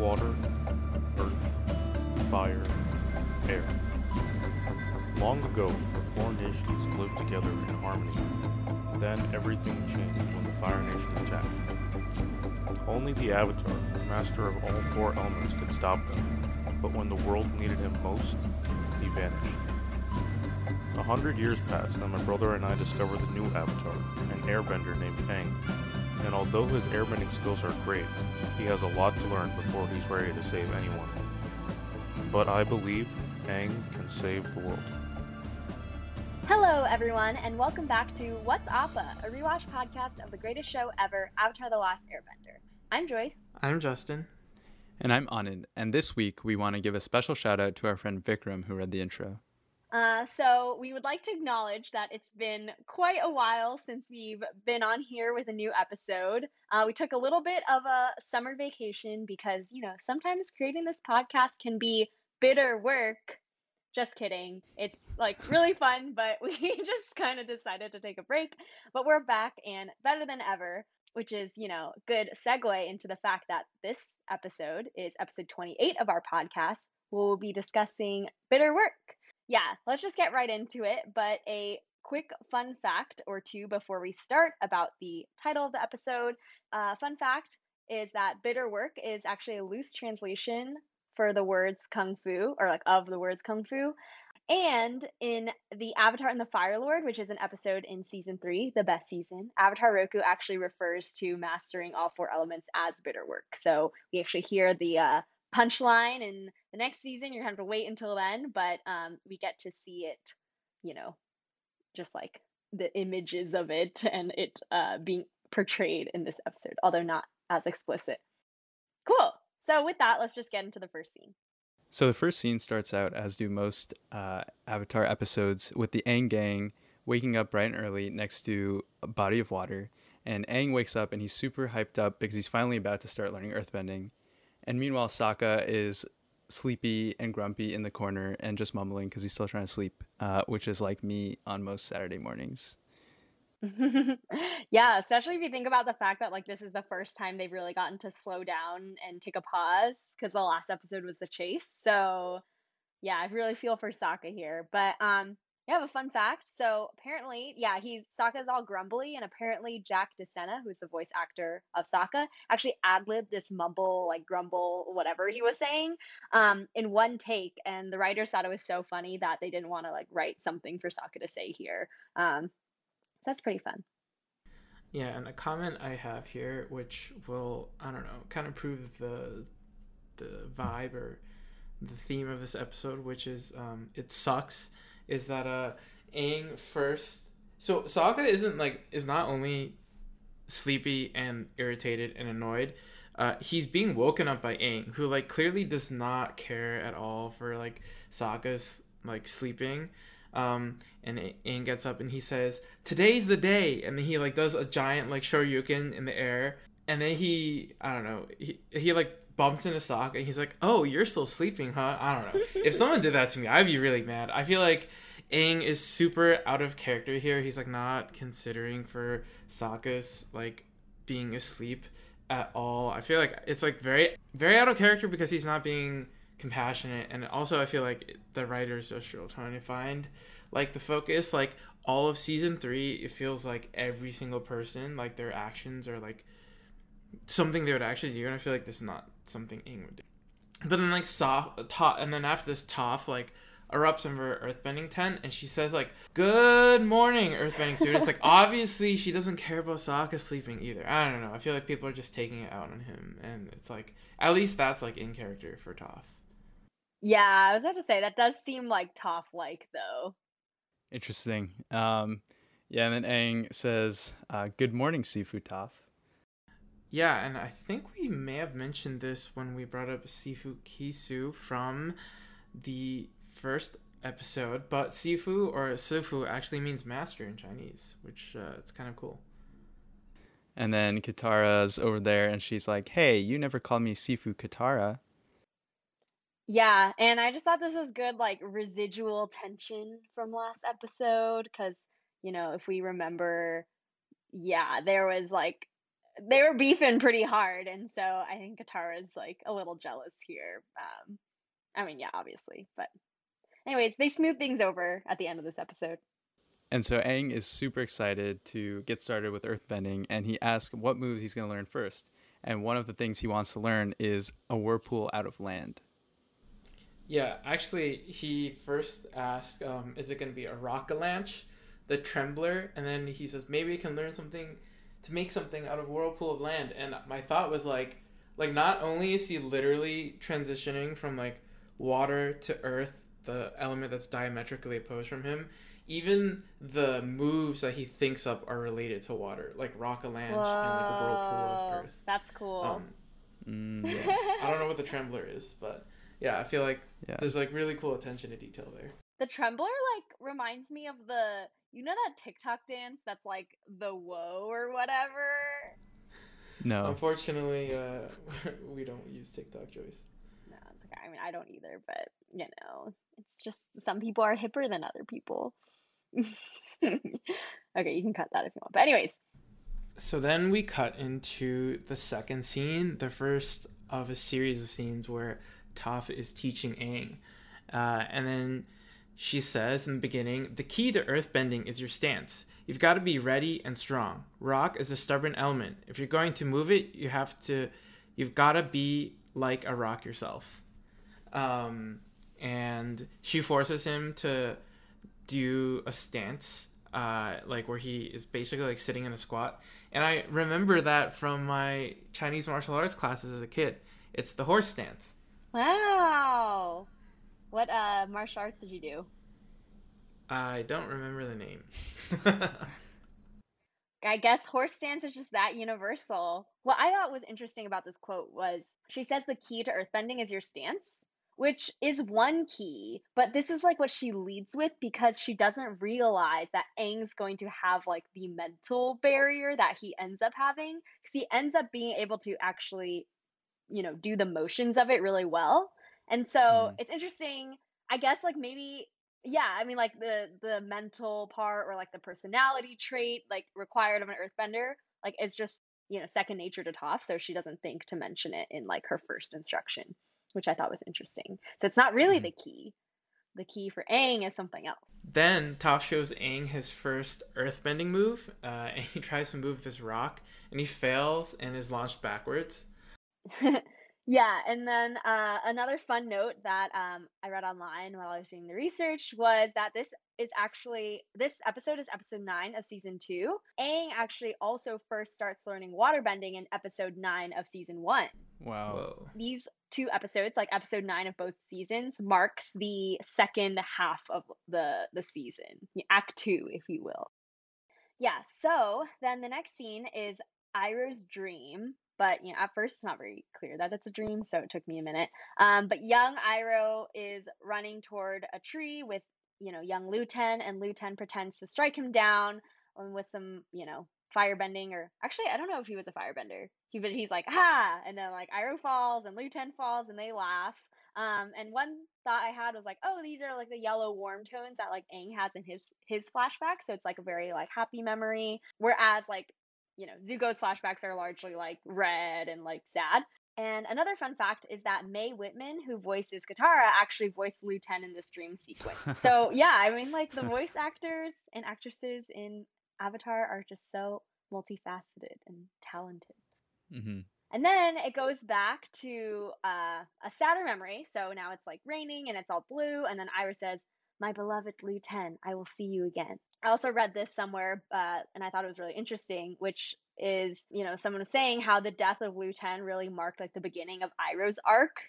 water, earth, fire, air. Long ago, the four nations lived together in harmony. Then everything changed when the Fire Nation attacked. Only the Avatar, master of all four elements, could stop them. But when the world needed him most, he vanished. A hundred years passed, and my brother and I discovered the new Avatar, an airbender named Aang. And although his airbending skills are great, he has a lot to learn before he's ready to save anyone. But I believe Aang can save the world. Hello, everyone, and welcome back to What's Appa, a rewatch podcast of the greatest show ever, Avatar The Last Airbender. I'm Joyce. I'm Justin. And I'm Anand. And this week, we want to give a special shout out to our friend Vikram, who read the intro. Uh, so, we would like to acknowledge that it's been quite a while since we've been on here with a new episode. Uh, we took a little bit of a summer vacation because, you know, sometimes creating this podcast can be bitter work. Just kidding. It's like really fun, but we just kind of decided to take a break. But we're back and better than ever, which is, you know, good segue into the fact that this episode is episode 28 of our podcast. We'll be discussing bitter work. Yeah, let's just get right into it. But a quick fun fact or two before we start about the title of the episode. Uh, fun fact is that bitter work is actually a loose translation for the words kung fu or like of the words kung fu. And in the Avatar and the Fire Lord, which is an episode in season three, the best season, Avatar Roku actually refers to mastering all four elements as bitter work. So we actually hear the uh, punchline in the next season. You're gonna have to wait until then, but um, we get to see it, you know, just like the images of it and it uh, being portrayed in this episode, although not as explicit. Cool. So with that, let's just get into the first scene. So the first scene starts out, as do most uh, Avatar episodes, with the Aang gang waking up bright and early next to a body of water. And Aang wakes up and he's super hyped up because he's finally about to start learning earthbending. And meanwhile, Sokka is sleepy and grumpy in the corner and just mumbling because he's still trying to sleep, uh, which is like me on most Saturday mornings. yeah, especially if you think about the fact that like this is the first time they've really gotten to slow down and take a pause because the last episode was the chase. So yeah, I really feel for Sokka here. But um I have a fun fact. So apparently, yeah, he's Sokka's all grumbly, and apparently Jack DeSena, who's the voice actor of Sokka, actually ad libbed this mumble, like grumble, whatever he was saying, um, in one take. And the writers thought it was so funny that they didn't want to like write something for Sokka to say here. Um, that's pretty fun. Yeah, and a comment I have here, which will I don't know, kind of prove the the vibe or the theme of this episode, which is um, it sucks, is that uh Aang first. So Sokka isn't like is not only sleepy and irritated and annoyed. Uh, he's being woken up by Aang, who like clearly does not care at all for like Sokka's like sleeping. Um, and Aang gets up and he says, "Today's the day," and then he like does a giant like shoryuken in the air, and then he I don't know he he like bumps into Sokka and he's like, "Oh, you're still sleeping, huh?" I don't know. if someone did that to me, I'd be really mad. I feel like Aang is super out of character here. He's like not considering for Sokka's like being asleep at all. I feel like it's like very very out of character because he's not being compassionate and also i feel like the writers are still trying to find like the focus like all of season three it feels like every single person like their actions are like something they would actually do and i feel like this is not something Aang would do but then like Toph, Toph and then after this Toph like erupts in her earthbending tent and she says like good morning earthbending students like obviously she doesn't care about Sokka sleeping either i don't know i feel like people are just taking it out on him and it's like at least that's like in character for Toph yeah, I was about to say that does seem like Toph like though. Interesting. Um, yeah, and then Aang says, uh, "Good morning, Sifu Toph." Yeah, and I think we may have mentioned this when we brought up Sifu Kisu from the first episode, but Sifu or Sifu actually means master in Chinese, which uh, it's kind of cool. And then Katara's over there, and she's like, "Hey, you never called me Sifu Katara." Yeah, and I just thought this was good, like residual tension from last episode, because, you know, if we remember, yeah, there was like they were beefing pretty hard, and so I think Katara's like a little jealous here. Um, I mean, yeah, obviously, but anyways, they smooth things over at the end of this episode. And so Aang is super excited to get started with earthbending, and he asks what moves he's going to learn first. And one of the things he wants to learn is a whirlpool out of land. Yeah, actually, he first asked, um, "Is it going to be a rock-a-lanche, the trembler?" And then he says, "Maybe I can learn something to make something out of whirlpool of land." And my thought was like, like not only is he literally transitioning from like water to earth, the element that's diametrically opposed from him, even the moves that he thinks up are related to water, like rock-a-lanche and like a whirlpool of earth. That's cool. Um, Mm, yeah. I don't know what the trembler is, but yeah, I feel like yeah. there's like really cool attention to detail there. The trembler like reminds me of the you know that TikTok dance that's like the whoa or whatever. No. Unfortunately, uh, we don't use TikTok, Joyce. No, it's okay. I mean I don't either, but you know, it's just some people are hipper than other people. okay, you can cut that if you want. But anyways, So then we cut into the second scene, the first of a series of scenes where Toph is teaching Aang. Uh, and then she says in the beginning, the key to earthbending is your stance. You've got to be ready and strong. Rock is a stubborn element. If you're going to move it, you have to, you've got to be like a rock yourself. Um, and she forces him to do a stance, uh, like where he is basically like sitting in a squat. And I remember that from my Chinese martial arts classes as a kid. It's the horse stance. wow. What uh martial arts did you do? I don't remember the name. I guess horse stance is just that universal. What I thought was interesting about this quote was she says the key to earthbending is your stance, which is one key, but this is like what she leads with because she doesn't realize that Aang's going to have like the mental barrier that he ends up having because he ends up being able to actually, you know, do the motions of it really well. And so Mm. it's interesting, I guess like maybe yeah, I mean like the the mental part or like the personality trait like required of an earthbender like is just you know second nature to Toph, so she doesn't think to mention it in like her first instruction, which I thought was interesting. So it's not really Mhm. the key. The key for Aang is something else. then Toph shows Aang his first earthbending move, uh, and he tries to move this rock, and he fails and is launched backwards. yeah, and then uh, another fun note that um, I read online while I was doing the research was that this is actually this episode is episode nine of season two. Aang actually also first starts learning waterbending in episode nine of season one. Wow. Whoa. These two episodes, like episode nine of both seasons, marks the second half of the the season, act two, if you will. Yeah. So then the next scene is Iroh's dream, but you know at first it's not very clear that it's a dream, so it took me a minute. Um, but young Iroh is running toward a tree with you know young Lu Ten, and Lu Ten pretends to strike him down um, with some you know firebending, or actually I don't know if he was a firebender. He but he's like ha, and then like Iroh falls and Lu Ten falls, and they laugh. Um, and one thought I had was like, oh, these are like the yellow warm tones that like Aang has in his his flashback, so it's like a very like happy memory. Whereas like you know Zuko's flashbacks are largely like red and like sad. And another fun fact is that Mae Whitman, who voices Katara, actually voiced Lu Ten in this dream sequence. So yeah, I mean like the voice actors and actresses in Avatar are just so multifaceted and talented. Mm-hmm. And then it goes back to uh, a sadder memory. So now it's like raining and it's all blue. And then Iroh says, My beloved Lu Ten, I will see you again. I also read this somewhere uh, and I thought it was really interesting, which is, you know, someone was saying how the death of Lu Ten really marked like the beginning of Iroh's arc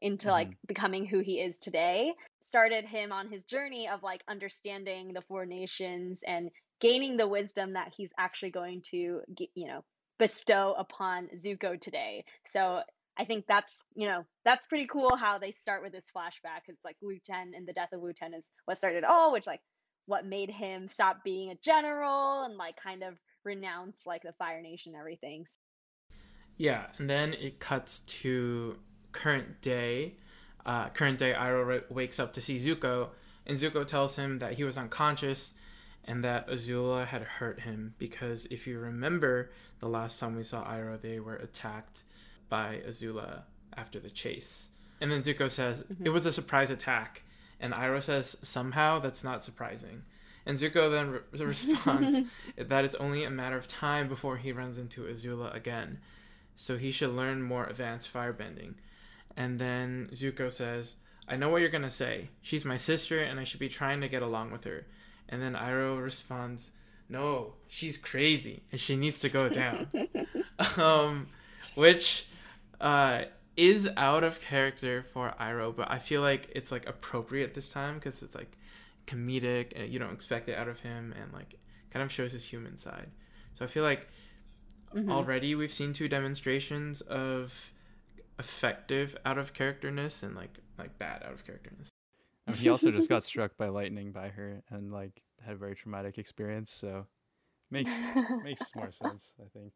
into like becoming who he is today. Started him on his journey of like understanding the four nations and gaining the wisdom that he's actually going to, you know, bestow upon Zuko today. So I think that's you know that's pretty cool how they start with this flashback. It's like Lu Ten and the death of Lu Ten is what started it all, which like what made him stop being a general and like kind of renounce like the Fire Nation and everything. Yeah, and then it cuts to current day. Uh, current day, Iroh wakes up to see Zuko, and Zuko tells him that he was unconscious, and that Azula had hurt him because if you remember the last time we saw Iroh, they were attacked by Azula after the chase. And then Zuko says Mm-hmm. it was a surprise attack, and Iroh says somehow that's not surprising. And Zuko then re- responds that it's only a matter of time before he runs into Azula again, so he should learn more advanced firebending. And then Zuko says, I know what you're gonna say. She's my sister, and I should be trying to get along with her. And then Iroh responds, No, she's crazy, and she needs to go down. um, which uh, is out of character for Iroh, but I feel like it's like appropriate this time because it's like comedic, and you don't expect it out of him, and like kind of shows his human side. So I feel like Mhm. already we've seen two demonstrations of effective out of characterness and like like bad out of characterness. I mean, he also just got struck by lightning by her and like had a very traumatic experience, so makes makes more sense, I think.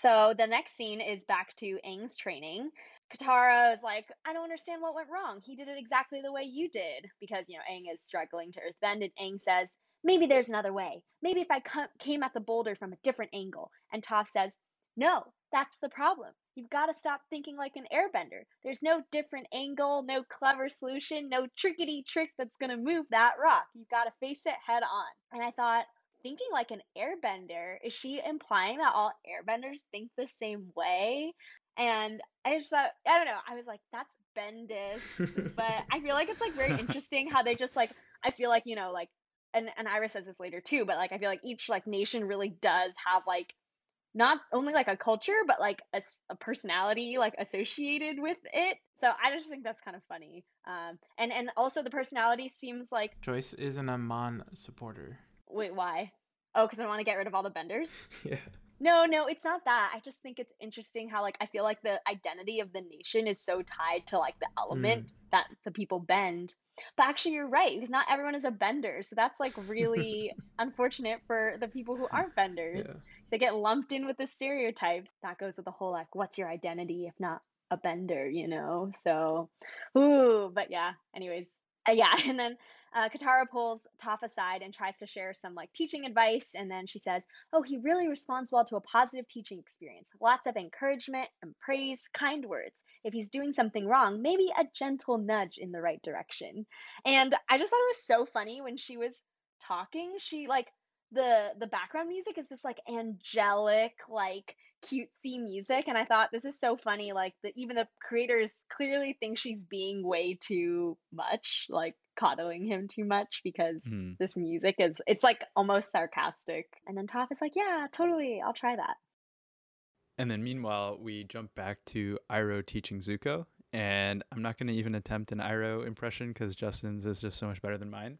So the next scene is back to Aang's training. Katara is like, I don't understand what went wrong. He did it exactly the way you did. Because, you know, Aang is struggling to earthbend, and Aang says, Maybe there's another way. Maybe if I came at the boulder from a different angle. And Toph says, No, that's the problem. You've got to stop thinking like an airbender. There's no different angle, no clever solution, no trickety trick that's going to move that rock. You've got to face it head on. And I thought, thinking like an airbender, is she implying that all airbenders think the same way? And I just thought, I don't know, I was like, that's Bendis. but I feel like it's like very interesting how they just like, I feel like, you know, like, and, and Iroh says this later too, but like, I feel like each like nation really does have like, not only like a culture, but like a personality like associated with it. So I just think that's kind of funny. Um, and, and also the personality seems like, Joyce is an Amon supporter. Wait, why? Oh, because I want to get rid of all the benders? Yeah. No, no, it's not that. I just think it's interesting how like I feel like the identity of the nation is so tied to like the element that the people bend. But actually you're right, because not everyone is a bender. So that's like really unfortunate for the people who aren't benders. Yeah. They get lumped in with the stereotypes. That goes with the whole like what's your identity if not a bender, you know? So ooh, but yeah, anyways. Uh, yeah, and then uh, Katara pulls Toph aside and tries to share some like teaching advice, and then she says, Oh, he really responds well to a positive teaching experience. Lots of encouragement and praise, kind words. If he's doing something wrong, maybe a gentle nudge in the right direction. And I just thought it was so funny when she was talking. She like the the background music is this like angelic, like cutesy music, and I thought this is so funny. Like the even the creators clearly think she's being way too much, like coddling him too much because Hmm. this music is it's like almost sarcastic. And then Toph is like, Yeah, totally, I'll try that. And then meanwhile, we jump back to Iroh teaching Zuko. And I'm not going to even attempt an Iroh impression because Justin's is just so much better than mine.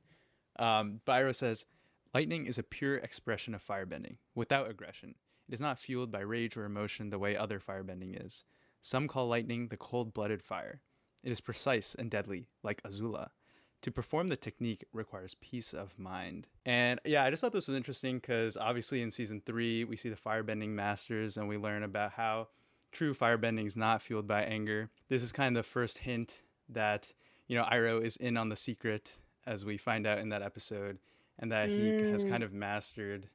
Um, but Iroh says, Lightning is a pure expression of firebending, without aggression. It is not fueled by rage or emotion the way other firebending is. Some call lightning the cold blooded fire. It is precise and deadly, like Azula. To perform the technique requires peace of mind. And yeah, I just thought this was interesting because obviously in season three, we see the firebending masters and we learn about how true firebending is not fueled by anger. This is kind of the first hint that, you know, Iroh is in on the secret as we find out in that episode and that he has Mm. kind of mastered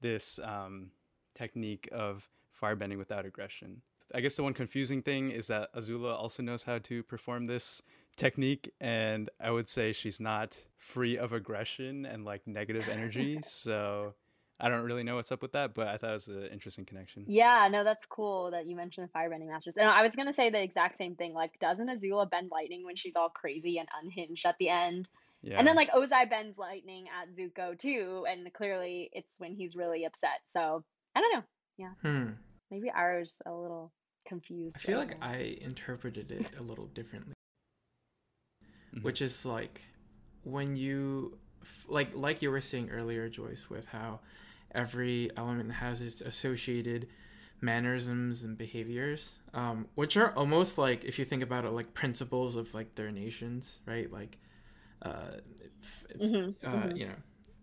this um, technique of firebending without aggression. I guess the one confusing thing is that Azula also knows how to perform this technique, and I would say she's not free of aggression and like negative energy. so I don't really know what's up with that, but I thought it was an interesting connection. Yeah, no, that's cool that you mentioned the firebending masters. And I was gonna say the exact same thing. Like, doesn't Azula bend lightning when she's all crazy and unhinged at the end? Yeah. And then like Ozai bends lightning at Zuko too, and clearly it's when he's really upset. So I don't know. Yeah. Hmm. Maybe ours a little confused. I feel like now. I interpreted it a little differently, Mhm. which is like when you like like you were saying earlier, Joyce, with how every element has its associated mannerisms and behaviors, um, which are almost like if you think about it, like principles of like their nations, right? Like, uh, f- f- Mhm, uh, mhm. you know,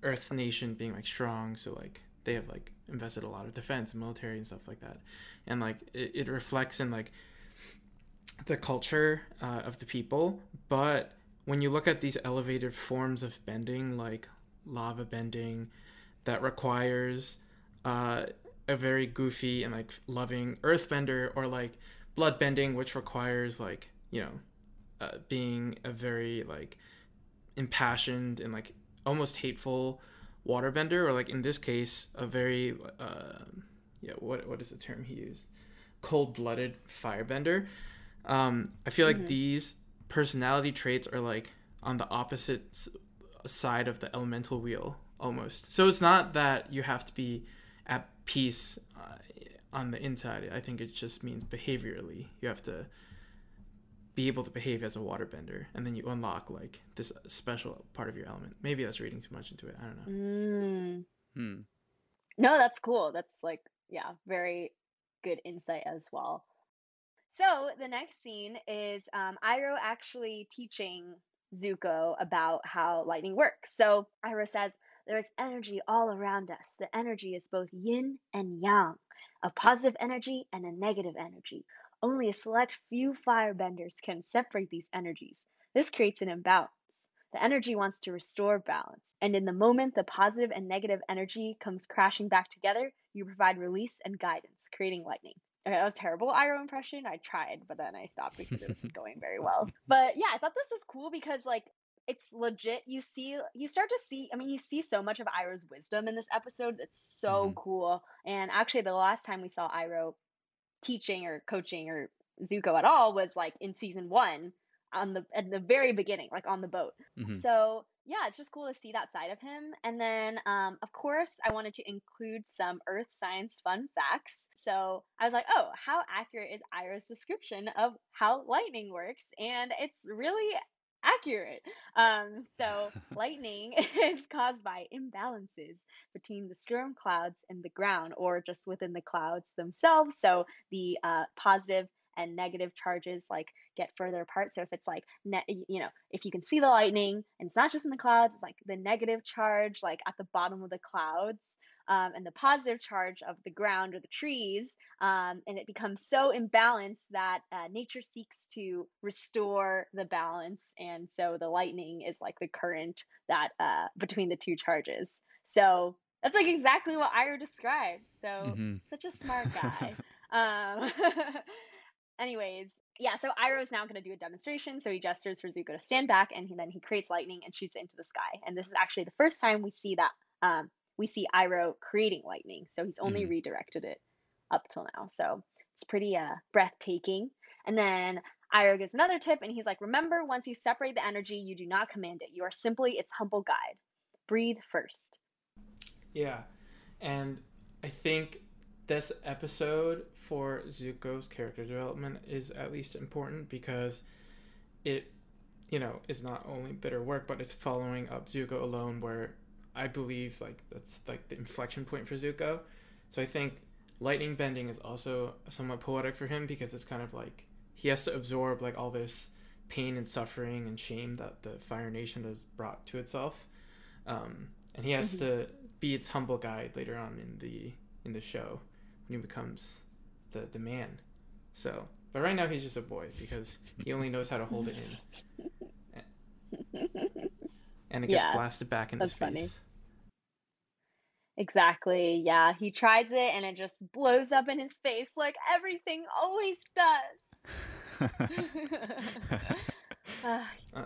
Earth Nation being like strong, so like they have like invested a lot of defense and military and stuff like that, and like it, it reflects in like the culture uh, of the people. But when you look at these elevated forms of bending, like lava bending that requires uh, a very goofy and like loving earthbender or like blood bending which requires like you know uh, being a very like impassioned and like almost hateful waterbender or like in this case a very uh, yeah what what is the term he used? Cold-blooded firebender um, i feel like Mhm. these personality traits are like on the opposite side of the elemental wheel almost. So it's not that you have to be at peace uh, on the inside. I think it just means behaviorally you have to be able to behave as a waterbender and then you unlock like this special part of your element maybe that's reading too much into it i don't know Mm. Hmm. No, that's cool. That's like, yeah, very good insight as well. So the next scene is um, Iroh actually teaching Zuko about how lightning works. So Iroh says, There is energy all around us. The energy is both yin and yang, a positive energy and a negative energy. Only a select few firebenders can separate these energies. This creates an imbalance. The energy wants to restore balance. And in the moment the positive and negative energy comes crashing back together, you provide release and guidance, creating lightning. Okay, that was terrible Iroh impression. I tried, but then I stopped because it wasn't going very well. But yeah, I thought this was cool because like it's legit. You see, you start to see. I mean, you see so much of Iroh's wisdom in this episode. It's so Mhm. cool. And actually, the last time we saw Iroh teaching or coaching or Zuko at all was like in season one on the at the very beginning, like on the boat. Mhm. So yeah, it's just cool to see that side of him. And then, um, of course, I wanted to include some Earth science fun facts. So I was like, oh, how accurate is Iroh's description of how lightning works? And it's really accurate. Um, so lightning is caused by imbalances between the storm clouds and the ground, or just within the clouds themselves. So the uh, positive and negative charges like get further apart. So if it's like, ne- you know, if you can see the lightning and it's not just in the clouds, it's like the negative charge like at the bottom of the clouds. Um, and the positive charge of the ground or the trees, um, and it becomes so imbalanced that uh, nature seeks to restore the balance, and so the lightning is like the current that uh, between the two charges. So that's like exactly what Iroh described. So Mhm. such a smart guy. um, anyways, yeah. So Iroh is now going to do a demonstration. So he gestures for Zuko to stand back, and he, then he creates lightning and shoots it into the sky. And this is actually the first time we see that um, we see Iroh creating lightning. So he's only Mhm. redirected it up till now. So it's pretty uh, breathtaking. And then Iroh gives another tip, and he's like, "Remember, once you separate the energy, you do not command it. You are simply its humble guide. Breathe first. Yeah, and I think this episode for Zuko's character development is at least important because it, you know, is not only bitter work, but it's following up Zuko alone, where I believe like that's like the inflection point for Zuko. So I think lightning bending is also somewhat poetic for him because it's kind of like he has to absorb like all this pain and suffering and shame that the Fire Nation has brought to itself. Um, and he has Mhm. to be its humble guide later on in the in the show when he becomes the the man. So, but right now he's just a boy because he only knows how to hold it in, and it gets Yeah, blasted back in his face. funny. Face. Exactly. Yeah, he tries it and it just blows up in his face like everything always does. Uh,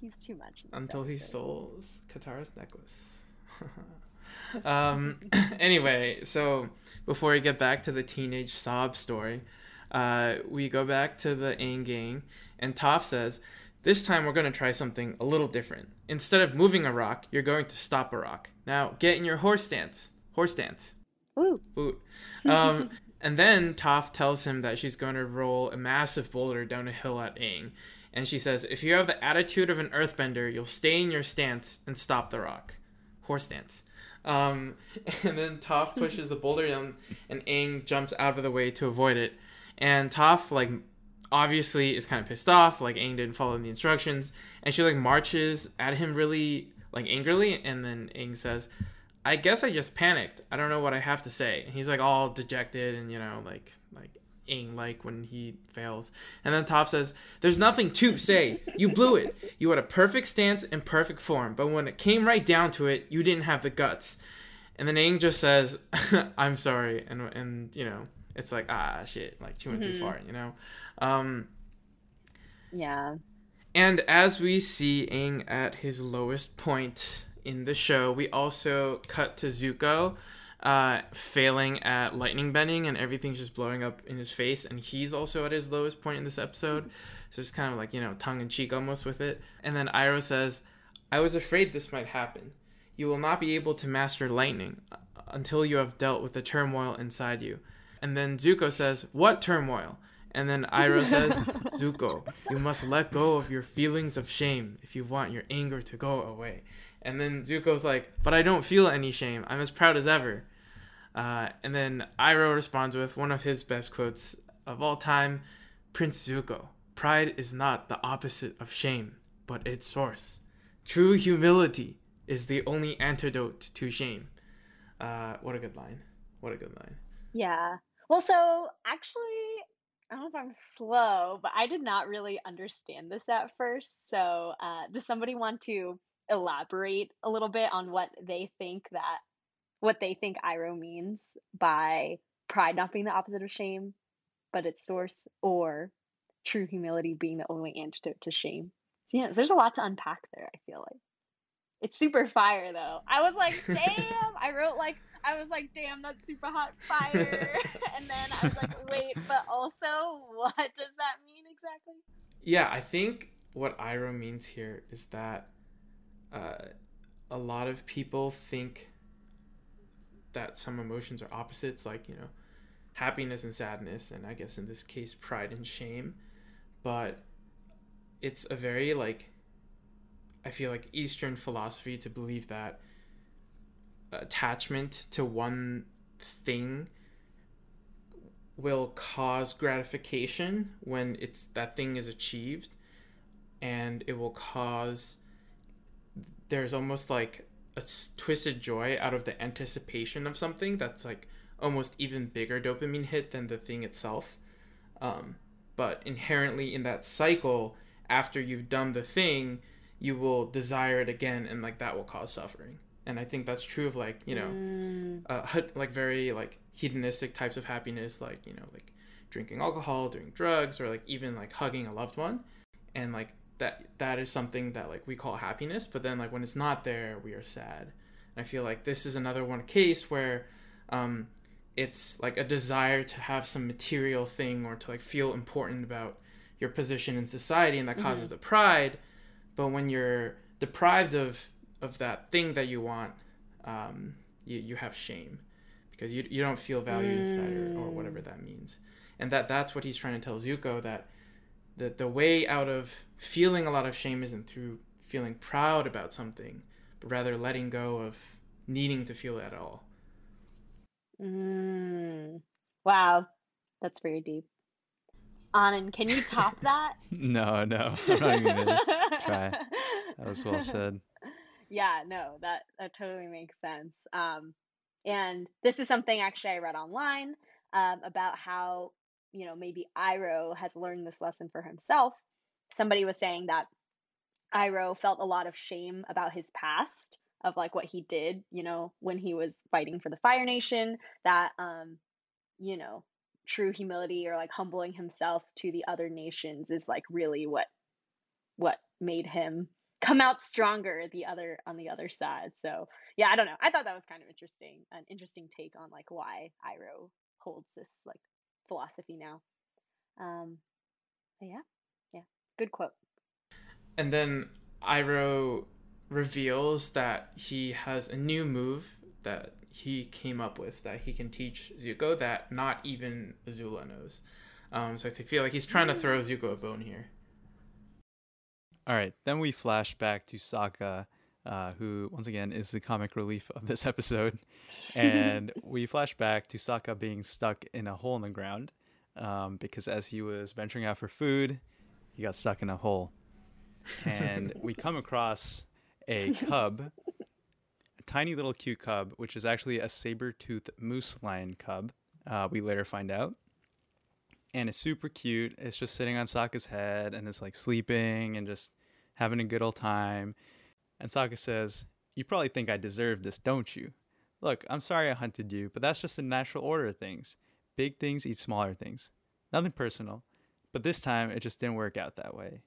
he's too much. in this until he episode. stole Katara's necklace. um. Anyway, so before we get back to the teenage sob story, uh, we go back to the Aang gang, and Toph says, "This time we're going to try something a little different. Instead of moving a rock, you're going to stop a rock. Now get in your horse stance. Horse stance." Ooh. Boot. Um, and then Toph tells him that she's going to roll a massive boulder down a hill at Aang. And she says, if you have the attitude of an earthbender, you'll stay in your stance and stop the rock. Horse stance. Um, and then Toph pushes the boulder down, and Aang jumps out of the way to avoid it. And Toph, like, obviously is kind of pissed off, like Aang didn't follow the instructions, and she like marches at him really like angrily, and then Aang says, I guess I just panicked. I don't know what I have to say. And he's like all dejected and you know like like Aang like when he fails. And then Toph says, There's nothing to say. You blew it. You had a perfect stance and perfect form, but when it came right down to it, you didn't have the guts. And then Aang just says, I'm sorry. And, and you know, it's like, ah, shit. Like, she went mm-hmm. too far, you know? Um, yeah. And as we see Aang at his lowest point in the show, we also cut to Zuko uh, failing at lightning bending and everything's just blowing up in his face. And he's also at his lowest point in this episode. So it's kind of like, you know, tongue in cheek almost with it. And then Iroh says, I was afraid this might happen. You will not be able to master lightning uh, until you have dealt with the turmoil inside you. And then Zuko says, What turmoil? And then Iroh says, Zuko, you must let go of your feelings of shame if you want your anger to go away. And then Zuko's like, But I don't feel any shame. I'm as proud as ever. Uh, and then Iroh responds with one of his best quotes of all time Prince Zuko, pride is not the opposite of shame, but its source. True humility is the only antidote to shame. Uh, what a good line. What a good line. Yeah. Well, so actually, I don't know if I'm slow, but I did not really understand this at first. So, uh, does somebody want to elaborate a little bit on what they think that what they think Iroh means by pride not being the opposite of shame, but its source, or true humility being the only antidote to shame. So, yeah, there's a lot to unpack there, I feel like. It's super fire though. I was like, damn. I wrote like, I was like, damn, that's super hot fire. and then I was like, wait, but also, what does that mean exactly? Yeah, I think what Iroh means here is that uh, a lot of people think that some emotions are opposites, like, you know, happiness and sadness, and I guess in this case, pride and shame. But it's a very, like, I feel like Eastern philosophy to believe that attachment to one thing will cause gratification when it's that thing is achieved and it will cause there's almost like a twisted joy out of the anticipation of something that's like almost even bigger dopamine hit than the thing itself. Um, but inherently in that cycle, after you've done the thing, you will desire it again, and like that will cause suffering. And I think that's true of like you know, mm. uh, like very like hedonistic types of happiness, like you know, like drinking alcohol, doing drugs, or like even like hugging a loved one, and like that that is something that like we call happiness but then like when it's not there we are sad and i feel like this is another one case where um it's like a desire to have some material thing or to like feel important about your position in society and that mm-hmm. causes the pride but when you're deprived of of that thing that you want um you, you have shame because you, you don't feel valued mm. inside or, or whatever that means and that that's what he's trying to tell zuko that the the way out of feeling a lot of shame isn't through feeling proud about something, but rather letting go of needing to feel it at all. Mm. Wow, that's very deep. Anand, can you top that? no, no, I'm not even gonna try. That was well said. Yeah, no, that that totally makes sense. Um, and this is something actually I read online um, about how you know, maybe Iroh has learned this lesson for himself. Somebody was saying that Iroh felt a lot of shame about his past of like what he did, you know, when he was fighting for the Fire Nation, that um, you know, true humility or like humbling himself to the other nations is like really what what made him come out stronger the other on the other side. So yeah, I don't know. I thought that was kind of interesting, an interesting take on like why Iroh holds this like philosophy now. Um, yeah, yeah, good quote. And then Iroh reveals that he has a new move that he came up with that he can teach Zuko that not even Azula knows. Um, so I feel like he's trying to throw Zuko a bone here. All right, then we flash back to Sokka, uh, who once again is the comic relief of this episode, and we flash back to Sokka being stuck in a hole in the ground, um, because as he was venturing out for food, he got stuck in a hole, and we come across a cub, a tiny little cute cub, which is actually a saber-toothed moose lion cub. Uh, we later find out, and it's super cute. It's just sitting on Sokka's head and it's like sleeping and just having a good old time. And Sokka says, You probably think I deserve this, don't you? Look, I'm sorry I hunted you, but that's just the natural order of things. Big things eat smaller things. Nothing personal. But this time it just didn't work out that way.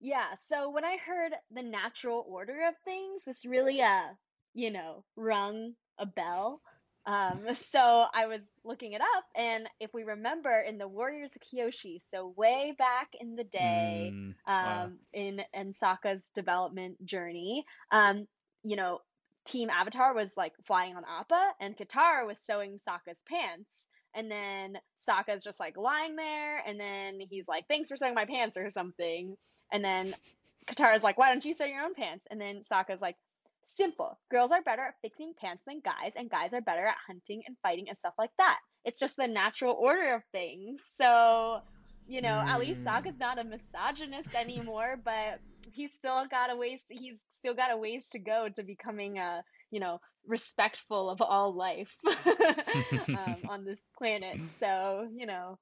Yeah, so when I heard the natural order of things, this really uh, you know, rung a bell. Um, so I was looking it up, and if we remember in the Warriors of Kyoshi, so way back in the day, Mm, um, wow. in in Sokka's development journey, um, you know, Team Avatar was like flying on Appa, and Katara was sewing Sokka's pants, and then Sokka's just like lying there, and then he's like, "Thanks for sewing my pants" or something, and then Katara's like, "Why don't you sew your own pants?" And then Sokka's like, "Simple. Girls are better at fixing pants than guys, and guys are better at hunting and fighting and stuff like that. It's just the natural order of things." So, you know, at least Mm. Sokka's not a misogynist anymore, but he's still got a ways. He's still got a ways to go to becoming a, you know, respectful of all life um, on this planet. So, you know,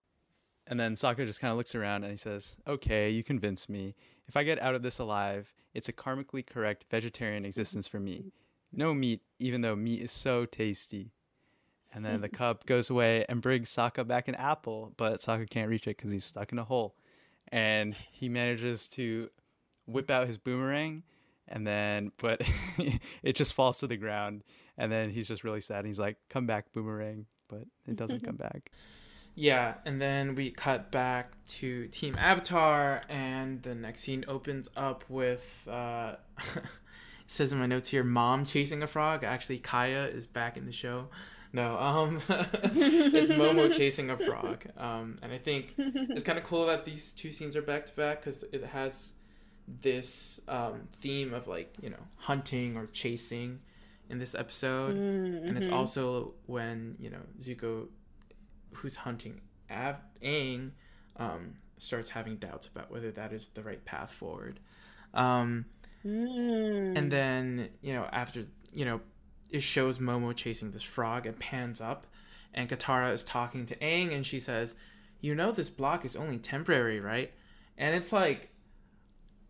And then Sokka just kind of looks around and he says, Okay, you convinced me. If I get out of this alive, it's a karmically correct vegetarian existence for me. No meat, even though meat is so tasty. And then the cub goes away and brings Sokka back an apple, but Sokka can't reach it because he's stuck in a hole. And he manages to whip out his boomerang, and then, but it just falls to the ground. And then he's just really sad. And he's like, Come back, boomerang. But it doesn't come back. Yeah, and then we cut back to Team Avatar, and the next scene opens up with uh, it says in my notes here, mom chasing a frog. Actually, Kya is back in the show. No, um, it's Momo chasing a frog. Um, and I think it's kind of cool that these two scenes are back to back because it has this um, theme of like you know hunting or chasing in this episode, and it's Mhm. also when you know Zuko who's hunting Av- Aang um, starts having doubts about whether that is the right path forward. Um, Mm. and then, you know, after, you know, it shows Momo chasing this frog and pans up, and Katara is talking to Aang, and she says, You know, this block is only temporary, right? And it's like,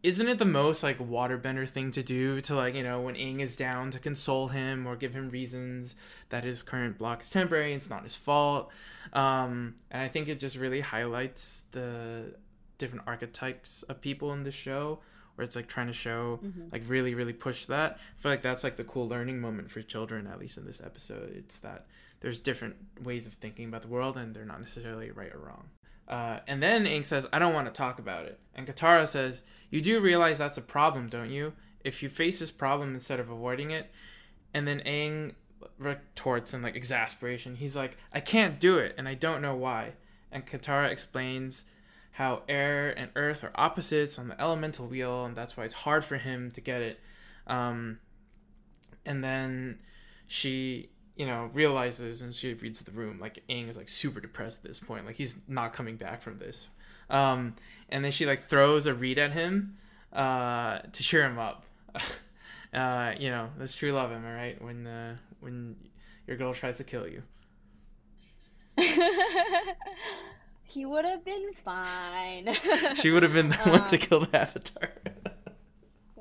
isn't it the most like waterbender thing to do to like you know when Aang is down to console him or give him reasons that his current block is temporary it's not his fault? Um, and I think it just really highlights the different archetypes of people in the show where it's like trying to show Mhm. like really really push that. I feel like that's like the cool learning moment for children at least in this episode. It's that there's different ways of thinking about the world and they're not necessarily right or wrong uh, and then Aang says, I don't want to talk about it. And Katara says, You do realize that's a problem, don't you? If you face this problem instead of avoiding it. And then Aang retorts in like exasperation. He's like, I can't do it, and I don't know why. And Katara explains how air and earth are opposites on the elemental wheel, and that's why it's hard for him to get it. Um, and then she you know realizes and she reads the room like Aang is like super depressed at this point like he's not coming back from this. Um and then she like throws a reed at him uh to cheer him up. Uh you know that's true love am i right? When uh when your girl tries to kill you. He would have been fine. she would have been the one to Um, kill the avatar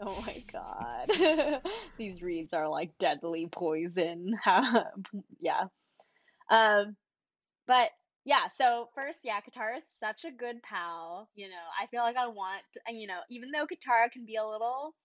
Oh my god. These reeds are like deadly poison. Yeah. Um but yeah, so first, yeah, Katara is such a good pal. You know, I feel like I want, you know, even though Katara can be a little,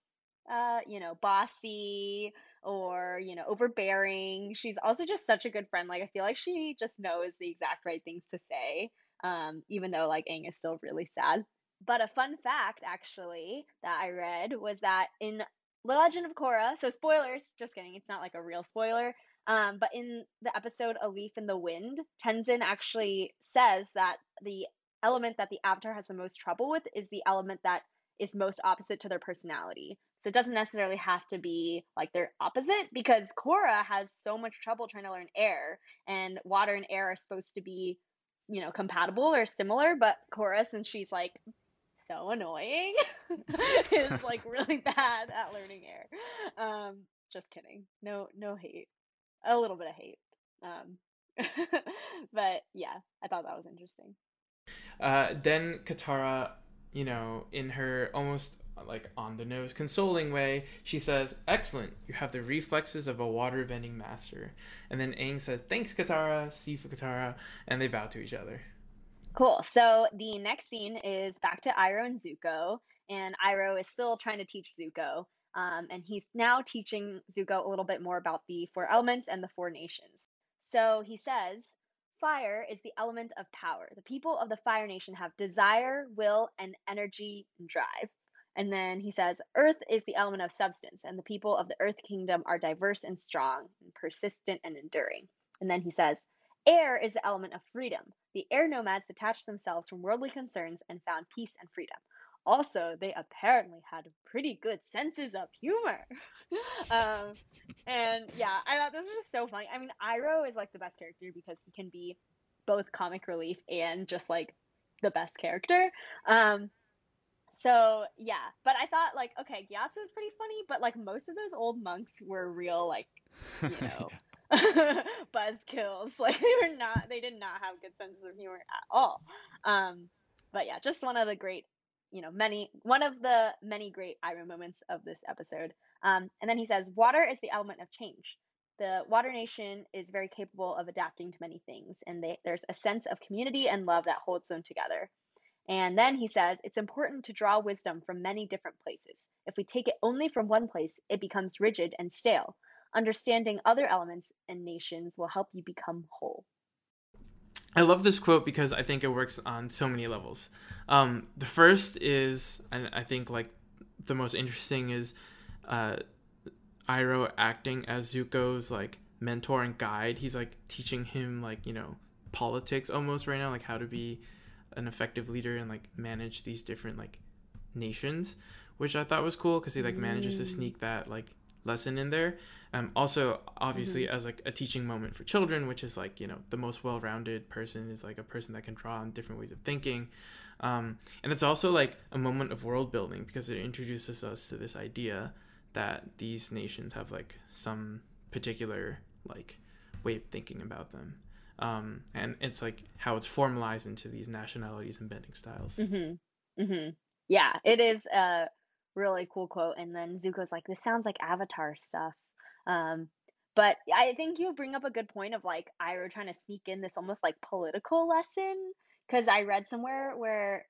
uh, you know, bossy or, you know, overbearing, she's also just such a good friend. Like, I feel like she just knows the exact right things to say, um, even though, like, Aang is still really sad. But a fun fact, actually, that I read was that in The Legend of Korra, so spoilers, just kidding, it's not like a real spoiler. Um, but in the episode A Leaf in the Wind, Tenzin actually says that the element that the Avatar has the most trouble with is the element that is most opposite to their personality. So it doesn't necessarily have to be like they're opposite because Korra has so much trouble trying to learn air, and water and air are supposed to be, you know, compatible or similar. But Korra, since she's like so annoying, is like really bad at learning air. Um, just kidding. No, no hate. A little bit of hate. Um, but yeah, I thought that was interesting. Uh, then Katara, you know, in her almost like on the nose consoling way, she says, "Excellent, you have the reflexes of a water bending master." And then Aang says, "Thanks, Katara. Sifu Katara," and they vow to each other. Cool. So the next scene is back to Iroh and Zuko, and Iroh is still trying to teach Zuko. Um, and he's now teaching Zuko a little bit more about the four elements and the four nations. So he says, Fire is the element of power. The people of the Fire Nation have desire, will, and energy and drive. And then he says, Earth is the element of substance, and the people of the Earth Kingdom are diverse and strong, and persistent and enduring. And then he says, Air is the element of freedom. The air nomads detached themselves from worldly concerns and found peace and freedom. Also, they apparently had pretty good senses of humor. um, and yeah, I thought this was so funny. I mean, Iroh is like the best character because he can be both comic relief and just like the best character. Um, so yeah, but I thought like, okay, Gyatso is pretty funny, but like most of those old monks were real like, you know. buzzkills like they were not they did not have good senses of humor at all um but yeah just one of the great you know many one of the many great Iroh moments of this episode. Um, and then he says, "Water is the element of change. The Water Nation is very capable of adapting to many things, and they, there's a sense of community and love that holds them together." And then he says, "It's important to draw wisdom from many different places. If we take it only from one place, it becomes rigid and stale. Understanding other elements and nations will help you become whole." I love this quote because I think it works on so many levels. Um, the first is, and I think like the most interesting is, uh, Iroh acting as Zuko's like mentor and guide. He's like teaching him like you know politics almost right now, like how to be an effective leader and like manage these different like nations, which I thought was cool because he like manages to sneak that like lesson in there. Um, also, obviously, mm-hmm. as like a teaching moment for children, which is like you know the most well-rounded person is like a person that can draw on different ways of thinking, um, and it's also like a moment of world building because it introduces us to this idea that these nations have like some particular like way of thinking about them. Um, and it's like how it's formalized into these nationalities and bending styles. Mm-hmm. Mm-hmm. Yeah, it is a really cool quote. And then Zuko's like, "This sounds like Avatar stuff." Um, but I think you bring up a good point of like Iroh trying to sneak in this almost like political lesson because I read somewhere where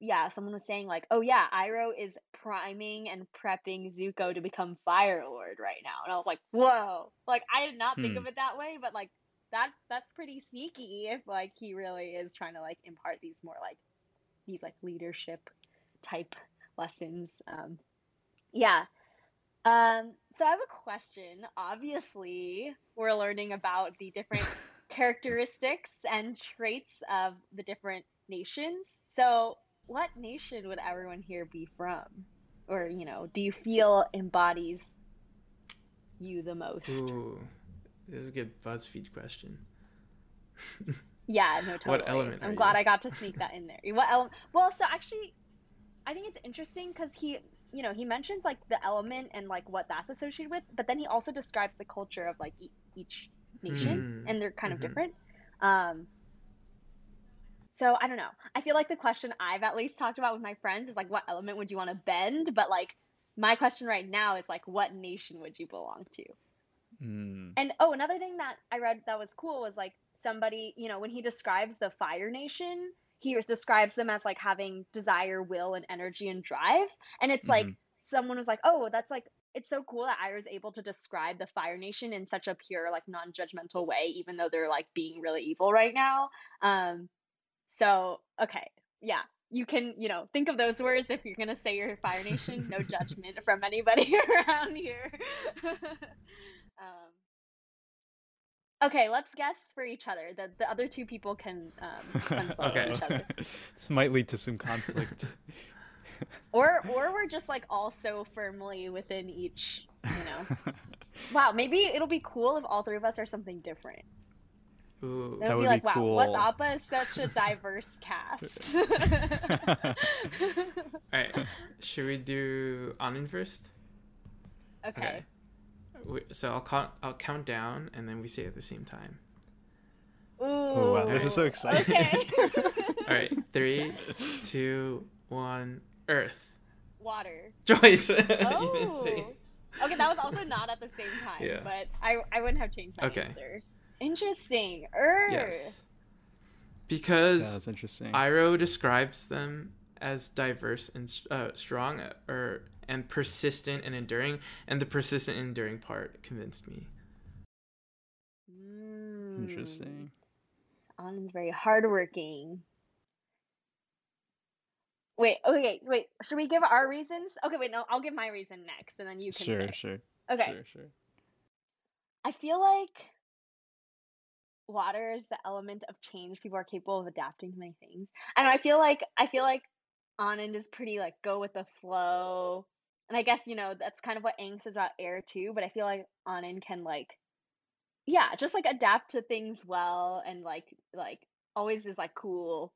yeah, someone was saying like, "Oh yeah, Iroh is priming and prepping Zuko to become Fire Lord right now," and I was like, "Whoa!" Like I did not think Hmm. of it that way, but like that that's pretty sneaky if like he really is trying to like impart these more like these like leadership type lessons. Um, yeah. Um, so I have a question. Obviously, we're learning about the different characteristics and traits of the different nations. So, what nation would everyone here be from? Or, you know, do you feel embodies you the most? Ooh, this is a good BuzzFeed question. Yeah, no, totally. What element I'm glad you? I got to sneak that in there. What element? Well, so actually, I think it's interesting because he, you know, he mentions like the element and like what that's associated with, but then he also describes the culture of like e- each nation, Mm. and they're kind Mhm. of different. Um, so I don't know. I feel like the question I've at least talked about with my friends is like, what element would you want to bend? But like, my question right now is like, what nation would you belong to? Mm. And oh, another thing that I read that was cool was like somebody, you know, when he describes the Fire Nation, he describes them as like having desire, will, and energy and drive. And it's like Mhm. someone was like, oh, that's like it's so cool that Iroh's able to describe the Fire Nation in such a pure, like non-judgmental way, even though they're like being really evil right now. Um, so okay, yeah. You can, you know, think of those words if you're gonna say you're Fire Nation. No judgment from anybody around here. um, Okay, let's guess for each other. The the other two people can um, consult Okay. each other, this might lead to some conflict. or or we're just like all so firmly within each. You know, wow. Maybe it'll be cool if all three of us are something different. Ooh. It'll That would be be like, wow, cool. What's Appa is such a diverse cast. All right. Should we do Anand first? okay. We- So I'll count. I'll count down, and then we say it at the same time. Ooh. Oh, wow, this is so exciting. Okay. All right, three, two, one. Earth. Water. Joyce. Oh. Okay, that was also not at the same time, Yeah. but I I wouldn't have changed my Okay. answer. Interesting. Earth. Yes. Yeah, Because that's interesting. Iroh describes them as diverse and uh, strong, or and persistent and enduring, and the persistent and enduring part convinced me. Mm. Interesting. Anand's very hardworking. Wait, okay, wait. Should we give our reasons? Okay, wait, no, I'll give my reason next, and then you can. Sure, say. sure. Okay. Sure, sure. I feel like water is the element of change. People are capable of adapting to many things. And I feel like I feel like Anand is pretty like go with the flow. And I guess, you know, that's kind of what Aang is about air too, but I feel like Anand can like yeah, just like adapt to things well and like like always is like cool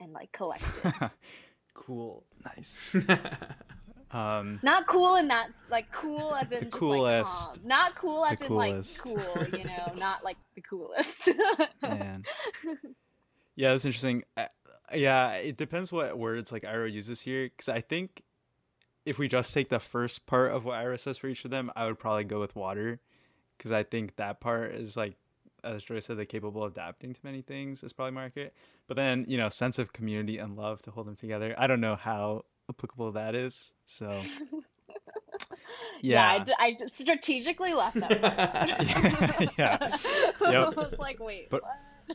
and like collected. cool. Nice. Um, Not cool in that like cool as in just, like, coolest. calm. Not cool as The in like cool, you know, not like the coolest. man. Yeah, that's interesting. Uh, yeah, it depends what words like Iroh uses here, because I think if we just take the first part of what Iroh says for each of them, I would probably go with water, because I think that part is like, as Joy said, they're capable of adapting to many things. Is probably more accurate. But then you know, sense of community and love to hold them together. I don't know how applicable that is. So Yeah, I, yeah, d- I d- strategically left that. out. Yeah, I was like, wait, But-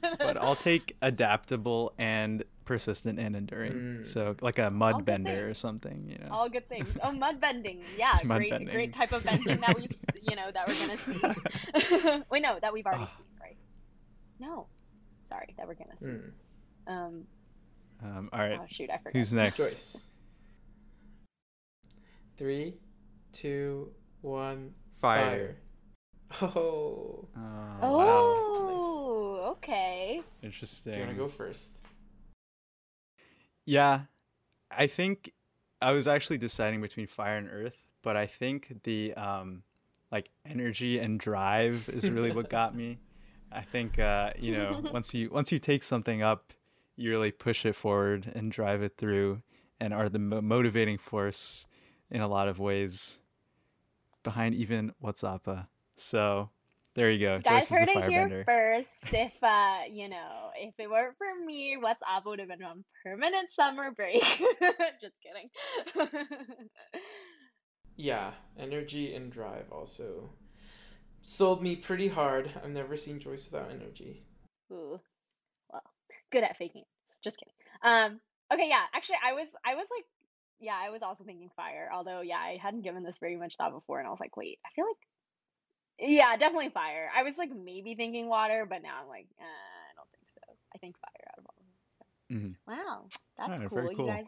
but I'll take adaptable and persistent and enduring. Mm. So like a mud good bender or something, you know. All good things. Oh, mud bending. Yeah, Mud great, bending. great type of bending that we've, s- you know, that we're gonna see. wait, no, that we've already Ah. seen, right? No, sorry, that we're gonna see. Hmm. Um, Um, all right, oh shoot, I forgot. who's next? Three, two, one. Fire. Fire. Oh. Oh, Oh, okay. interesting. Do you want to go first? Yeah, I think I was actually deciding between fire and earth, but I think the um, like energy and drive is really what got me. I think uh, you know once you once you take something up, you really push it forward and drive it through, and are the mo- motivating force in a lot of ways behind even What's Appa. So there you go. You guys Joyce heard it here first. If uh, you know, if it weren't for me, what's up would have been on permanent summer break. Just kidding. Yeah, energy and drive also sold me pretty hard. I've never seen Joyce without energy. Ooh, well, good at faking it. Just kidding. Um, okay, yeah. Actually, I was, I was like, yeah, I was also thinking fire. Although, yeah, I hadn't given this very much thought before, and I was like, wait, I feel like, yeah, definitely fire. I was like maybe thinking water, but now I'm like, uh, I don't think so. I think fire out of all of them. Mhm. Wow, that's Alright, cool. very You guys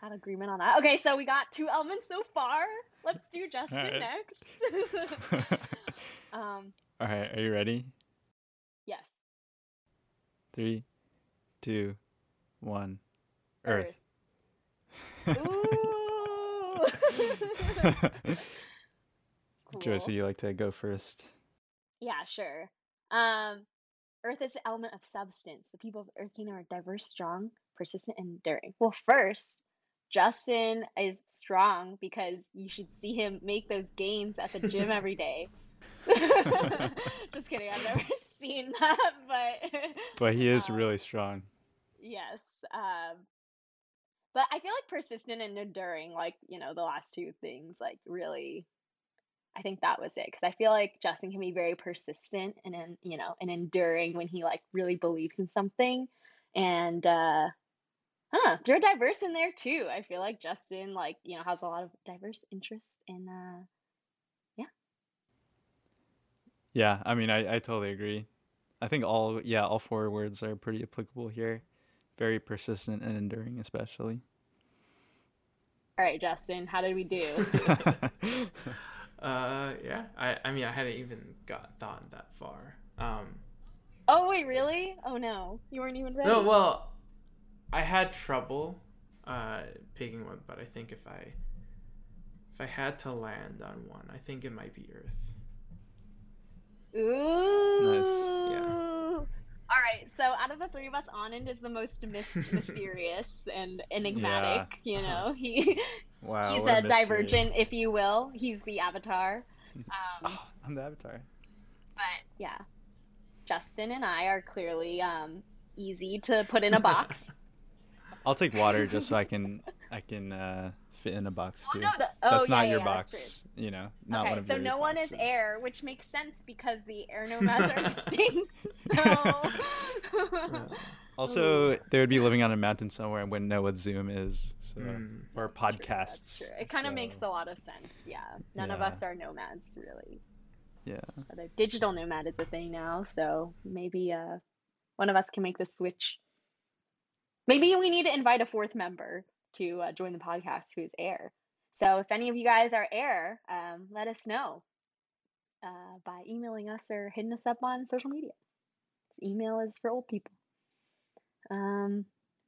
had agreement on that. Okay, so we got two elements so far. Let's do Justin Alright. next. um, All right, are you ready? yes. Three, two, one. Earth. Ooh. Joyce, would you like to go first? Yeah, sure. Um, Earth is the element of substance. The people of Earth Kingdom are diverse, strong, persistent, and enduring. Well, first, Justin is strong because you should see him make those gains at the gym every day. Just kidding. I've never seen that, but But he is um, really strong. Yes. Um, but I feel like persistent and enduring, like, you know, the last two things, like, really, I think that was it. Because I feel like Justin can be very persistent and, then, you know, and enduring when he, like, really believes in something. And, uh, huh, they're diverse in there too. I feel like Justin, like, you know, has a lot of diverse interests and, uh, Yeah, Yeah, I mean, I, I totally agree. I think all, yeah, all four words are pretty applicable here. Very persistent and enduring, especially. all right, Justin, how did we do? Uh, yeah. I, I mean, I hadn't even got thought that far. Um, oh, wait, really? Oh, no. You weren't even ready. no, well, I had trouble uh picking one, but I think if I if I had to land on one, I think it might be Earth. Ooh. Nice. Yeah. All right. So out of the three of us, Anand is the most mys- mysterious and enigmatic. You know, he Wow. he's what a divergent, if you will. He's the avatar. Um, Oh, I'm the avatar. but yeah, Justin and I are clearly um, easy to put in a box. I'll take water just so I can I can uh, fit in a box Oh, too. no, the- oh, that's yeah, not yeah, your yeah, box, you know, not okay, one of so your no one is air, which makes sense because the air nomads are extinct. So Also, they would be living on a mountain somewhere and wouldn't know what Zoom is, so Mm. or That's true, podcasts. true. It kind of so, makes a lot of sense. Yeah, none of us are nomads really. Yeah. Although digital nomad is a thing now, so maybe uh, one of us can make the switch. Maybe we need to invite a fourth member to uh, join the podcast who's air. So if any of you guys are air, um, let us know uh, by emailing us or hitting us up on social media. Email is for old people. Um,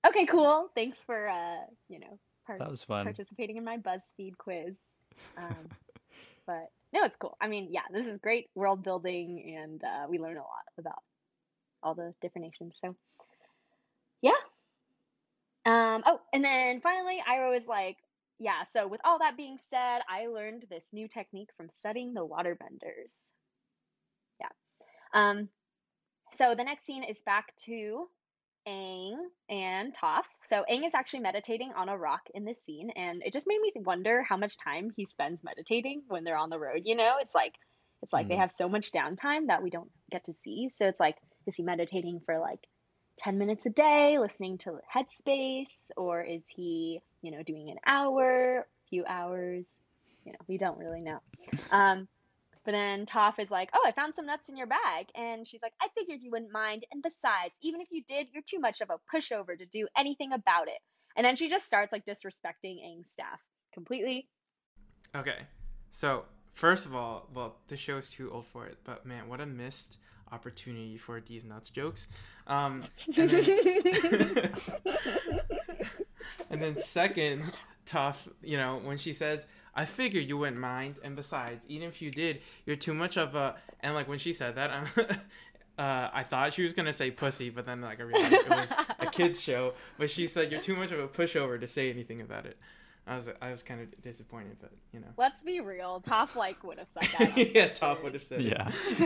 okay, cool. Thanks for uh, you know part- That was fun. participating in my BuzzFeed quiz. Um, but no, it's cool. I mean, yeah, this is great world building, and uh, we learn a lot about all the different nations. So. Um. Oh, and then finally, Iroh is like, yeah. So with all that being said, I learned this new technique from studying the waterbenders. Yeah. Um. So the next scene is back to Aang and Toph. So Aang is actually meditating on a rock in this scene, and it just made me wonder how much time he spends meditating when they're on the road. You know, it's like it's like they Mhm. have so much downtime that we don't get to see. So it's like, is he meditating for like 10 minutes a day, listening to Headspace, or is he, you know, doing an hour, a few hours? You know, we don't really know. Um, but then Toph is like, "Oh, I found some nuts in your bag," and she's like, "I figured you wouldn't mind. And besides, even if you did, you're too much of a pushover to do anything about it." And then she just starts like disrespecting Aang's staff completely. Okay, so first of all, well, the show's too old for it, but man, what a missed opportunity for these nuts jokes. Um, and then, and then second, Toph, you know, when she says, I figured you wouldn't mind, and besides, even if you did, you're too much of a. And like when she said that, I'm, uh, I thought she was gonna say pussy, but then like I realized it was a kids show. But she said you're too much of a pushover to say anything about it. I was I was kind of disappointed, but you know. Let's be real. Toph like would have said that. yeah, stage. Toph would have said it.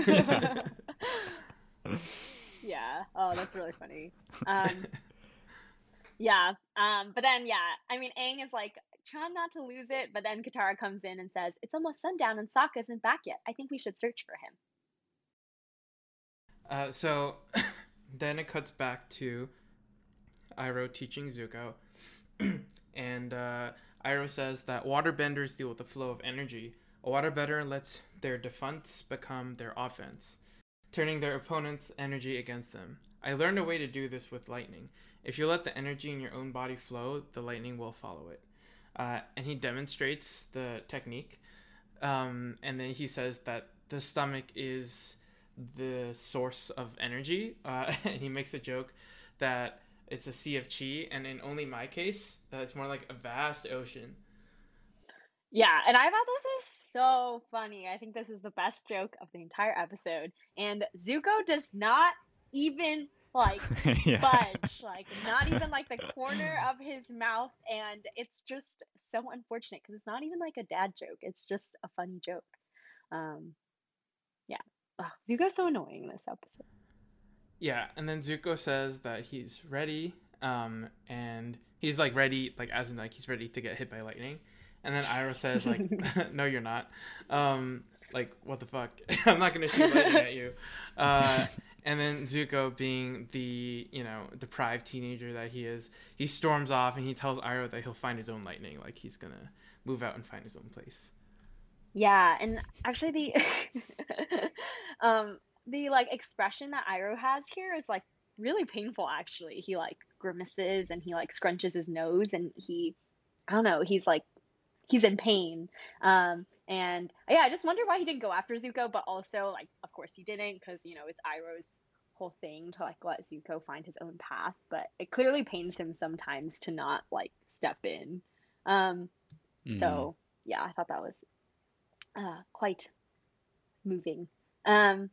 Yeah. Yeah. Oh, that's really funny. Um, yeah. Um, but then yeah, I mean, Aang is like trying not to lose it, but then Katara comes in and says, "It's almost sundown and Sokka isn't back yet. I think we should search for him." Uh, so then it cuts back to Iroh teaching Zuko, and uh, Iroh says that waterbenders deal with the flow of energy. A waterbender lets their defense become their offense, turning their opponent's energy against them. I learned a way to do this with lightning. If you let the energy in your own body flow, the lightning will follow it. Uh, and he demonstrates the technique. Um, and then he says that the stomach is the source of energy. Uh, and he makes a joke that it's a sea of chi, and in only my case, that it's more like a vast ocean. Yeah, and I thought this is so funny. I think this is the best joke of the entire episode. And Zuko does not even like yeah. budge, like not even like the corner of his mouth, and it's just so unfortunate because it's not even like a dad joke. It's just a funny joke. Um, yeah, Ugh, Zuko's so annoying in this episode. Yeah, and then Zuko says that he's ready, um, and he's like ready, like as in like he's ready to get hit by lightning. And then Iroh says like, "No, you're not." Um, like what the fuck? I'm not gonna shoot lightning at you. Uh, and then Zuko, being the you know deprived teenager that he is, he storms off and he tells Iroh that he'll find his own lightning. Like he's gonna move out and find his own place. Yeah, and actually the um the like expression that Iroh has here is like really painful actually. He like grimaces and he like scrunches his nose and he I don't know, he's like he's in pain. Um and yeah, I just wonder why he didn't go after Zuko, but also like of course he didn't cuz you know, it's Iroh's whole thing to like let Zuko find his own path, but it clearly pains him sometimes to not like step in. Um Mhm. so yeah, I thought that was uh, quite moving. Um,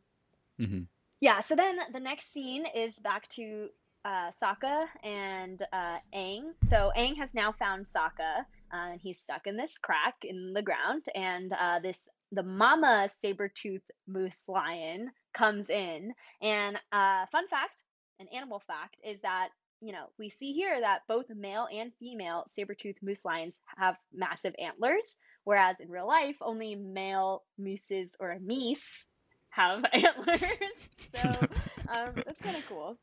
Mhm. Yeah, so then the next scene is back to uh, Sokka and uh, Aang. So Aang has now found Sokka, uh, and he's stuck in this crack in the ground. And uh, this the mama saber tooth moose lion comes in. And uh, fun fact, an animal fact, is that you know we see here that both male and female saber tooth moose lions have massive antlers, whereas in real life only male mooses or meese have antlers. so um, that's kind of cool.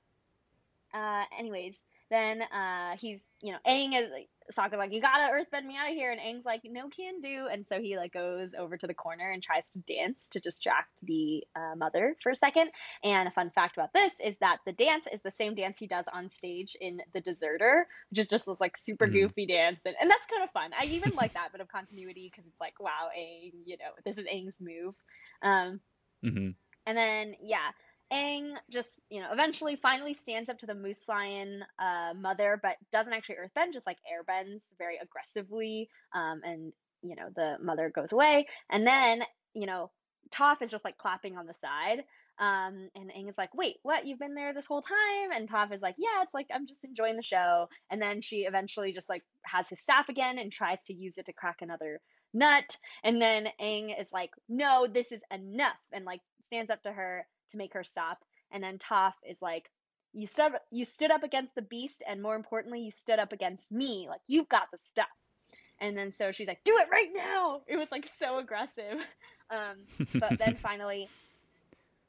Uh, anyways, then uh, he's you know Aang is like Sokka like you gotta earthbend me out of here, and Aang's like no can do, and so he like goes over to the corner and tries to dance to distract the uh, mother for a second. And a fun fact about this is that the dance is the same dance he does on stage in The Deserter, which is just this like super Mhm. goofy dance, and, and that's kind of fun. I even like that bit of continuity because it's like wow, Aang, you know this is Aang's move. Um, hmm and then, yeah, Aang just, you know, eventually finally stands up to the Moose Lion uh, mother, but doesn't actually earthbend, just like airbends very aggressively. Um, and, you know, the mother goes away. And then, you know, Toph is just like clapping on the side. Um, and Aang is like, wait, what? You've been there this whole time? And Toph is like, yeah, it's like, I'm just enjoying the show. And then she eventually just like has his staff again and tries to use it to crack another nut. And then Aang is like, no, this is enough. And like stands up to her to make her stop. And then Toph is like, you stood you stood up against the beast, and more importantly, you stood up against me. Like you've got the stuff. And then so she's like, do it right now. It was like so aggressive. Um, but then finally,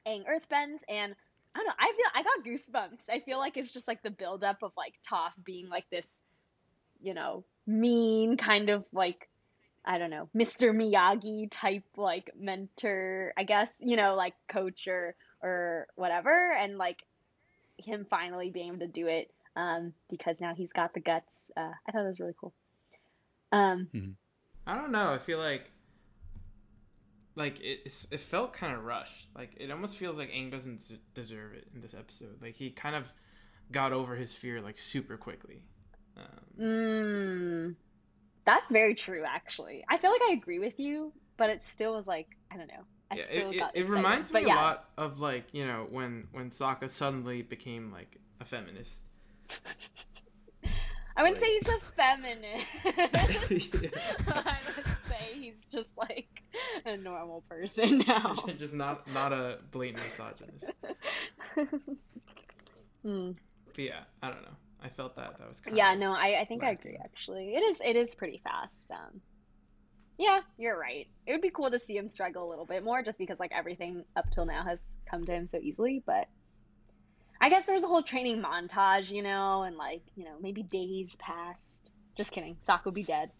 Aang earthbends, and I don't know. I feel I got goosebumps. I feel like it's just like the buildup of like Toph being like this, you know, mean kind of like I don't know, Mr. Miyagi type like mentor, I guess, you know, like coach or or whatever, and like him finally being able to do it um, because now he's got the guts. Uh, I thought it was really cool. Um, I don't know. I feel like like it it felt kind of rushed. Like it almost feels like Aang doesn't des- deserve it in this episode. Like he kind of got over his fear like super quickly. Um, mm, that's very true, actually. I feel like I agree with you, but it still was like I don't know. I yeah, still it, it, got it reminds me yeah, a lot of like you know when when Sokka suddenly became like a feminist. I wouldn't like- say he's a feminist. I would say he's just like a normal person now. Just not not a blatant misogynist. Hmm. But yeah, I don't know. I felt that that was kind Yeah, of Yeah, no, I, I think I agree actually. It is it is pretty fast. Um Yeah, you're right. It would be cool to see him struggle a little bit more just because like everything up till now has come to him so easily, but I guess there's a whole training montage, you know, and like, you know, maybe days passed. Just kidding. Sokka would be dead.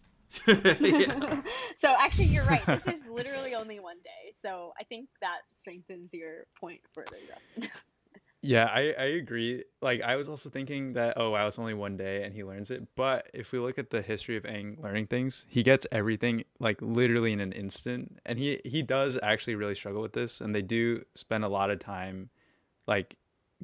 so actually you're right. This is literally only one day. So I think that strengthens your point further. Yeah, I, I agree. Like I was also thinking that oh wow, it's only one day and he learns it. But if we look at the history of Aang learning things, he gets everything like literally in an instant. And he he does actually really struggle with this and they do spend a lot of time like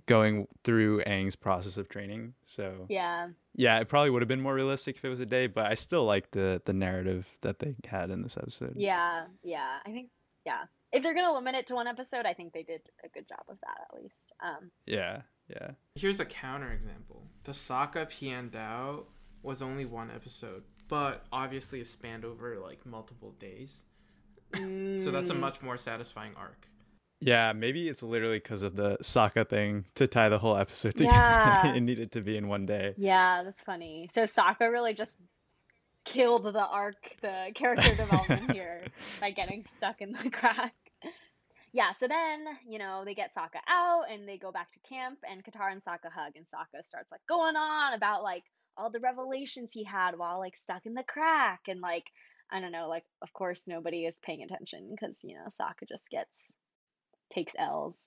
going through Aang's process of training. So yeah. yeah, it probably would have been more realistic if it was a day, but I still like the the narrative that they had in this episode. Yeah, yeah. I think yeah. If they're gonna limit it to one episode, I think they did a good job of that at least. Um, Yeah. Yeah. Here's a counter example. The Sokka Piandao was only one episode, but obviously it spanned over like multiple days. So that's a mm, much more satisfying arc. Yeah, maybe it's literally because of the Sokka thing to tie the whole episode together. Yeah. it needed to be in one day. Yeah, that's funny. So Sokka really just killed the arc, the character development here by getting stuck in the crack. Yeah, so then, you know, they get Sokka out and they go back to camp and Katara and Sokka hug and Sokka starts like going on about like all the revelations he had while like stuck in the crack and like I don't know, like of course nobody is paying attention because, you know, Sokka just gets takes L's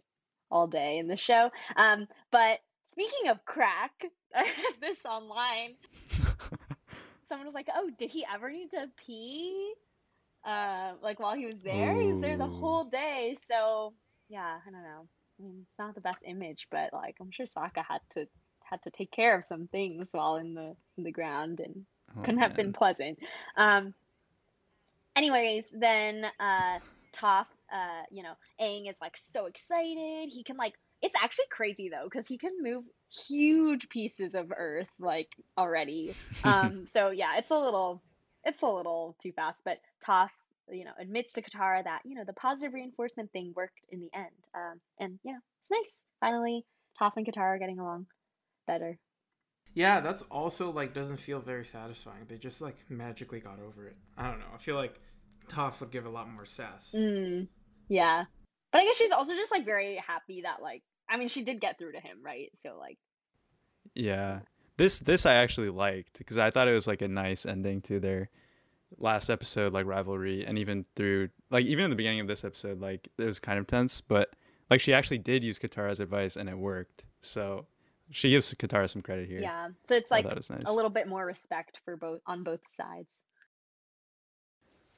all day in the show. Um, but speaking of crack, I read this online. Someone was like, "Oh, did he ever need to pee? Uh, like while he was there? He was there the whole day." So yeah, I don't know. I mean, it's not the best image, but like I'm sure Sokka had to had to take care of some things while in the in the ground and Oh, couldn't have been pleasant. Um, anyways, then uh, Toph, uh, you know, Aang is like so excited. He can like it's actually crazy though because he can move huge pieces of earth like already. Um, so yeah, it's a little it's a little too fast, but Toph you know admits to Katara that you know the positive reinforcement thing worked in the end. Um, and yeah, it's nice. Finally, Toph and Katara are getting along better. Yeah, that's also like doesn't feel very satisfying. They just like magically got over it. I don't know. I feel like Toph would give a lot more sass. Mm, yeah, but I guess she's also just like very happy that like I mean she did get through to him, right? So like Yeah. This this I actually liked because I thought it was like a nice ending to their last episode like rivalry and even through like even in the beginning of this episode like it was kind of tense but like she actually did use Katara's advice and it worked. So she gives Katara some credit here. yeah, so it's like thought it was nice. a little bit more respect for both on both sides.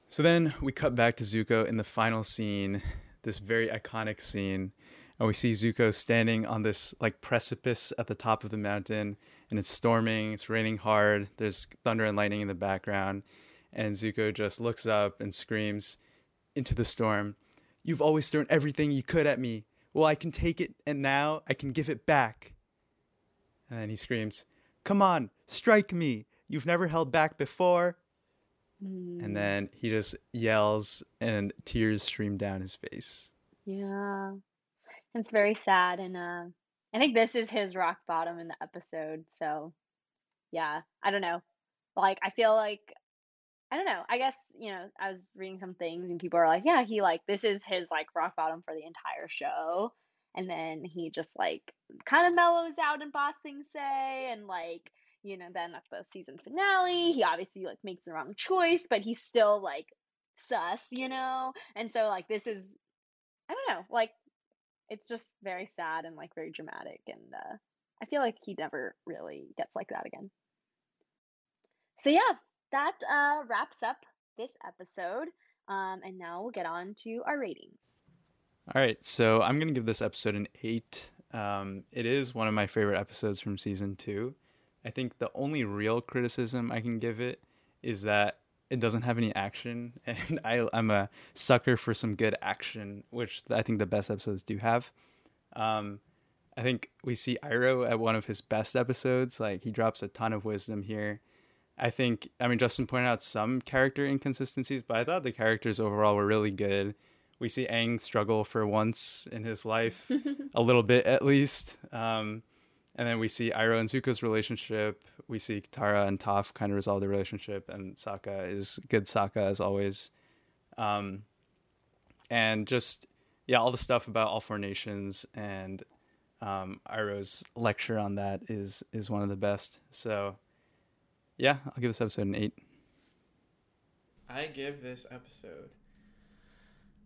So then we cut back to Zuko in the final scene, this very iconic scene, and we see Zuko standing on this like precipice at the top of the mountain, and it's storming, it's raining hard, there's thunder and lightning in the background, and Zuko just looks up and screams into the storm, "You've always thrown everything you could at me. Well, I can take it, and now I can give it back." And then he screams, "Come on, strike me! You've never held back before." Mm, And then he just yells and tears stream down his face. yeah, it's very sad, and uh, I think this is his rock bottom in the episode. So yeah, I don't know. Like I feel like I don't know. I guess, you know, I was reading some things and people are like, yeah, he like this is his like rock bottom for the entire show. And then he just like kind of mellows out in Ba Sing Se and like, you know, then at the season finale, he obviously like makes the wrong choice, but he's still like sus, you know? And so like this is I don't know, like it's just very sad and like very dramatic and uh I feel like he never really gets like that again. So yeah, that uh, wraps up this episode. Um, and now we'll get on to our ratings. All right, so I'm gonna give this episode an eight. Um, it is one of my favorite episodes from season two. I think the only real criticism I can give it is that it doesn't have any action, and I, I'm a sucker for some good action, which I think the best episodes do have. Um, I think we see Iroh at one of his best episodes. Like he drops a ton of wisdom here. I think I mean Justin pointed out some character inconsistencies, but I thought the characters overall were really good. We see Aang struggle for once in his life, a little bit at least. Um, and then we see Iroh and Zuko's relationship. We see Katara and Toph kind of resolve their relationship, and Sokka is good Sokka as always. Um, and just yeah, all the stuff about all four nations and um, Iroh's lecture on that is is one of the best. So yeah, I'll give this episode an eight. I give this episode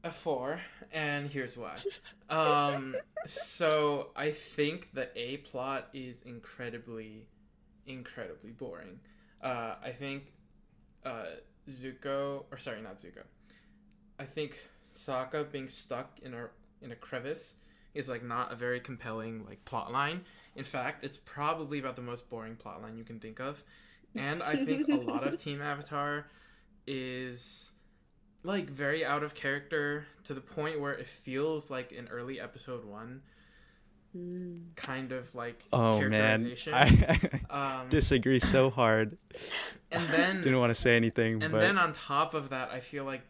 a four, and here's why. Um, so I think the A plot is incredibly, incredibly boring. Uh, I think uh, Zuko, or sorry, not Zuko. I think Sokka being stuck in a in a crevice is like not a very compelling like plot line. In fact, it's probably about the most boring plot line you can think of. And I think a lot of Team Avatar is like very out of character to the point where it feels like an early episode one Mm. kind of like Oh man, characterization. I um, disagree so hard. and then Didn't want to say anything, and but then on top of that, I feel like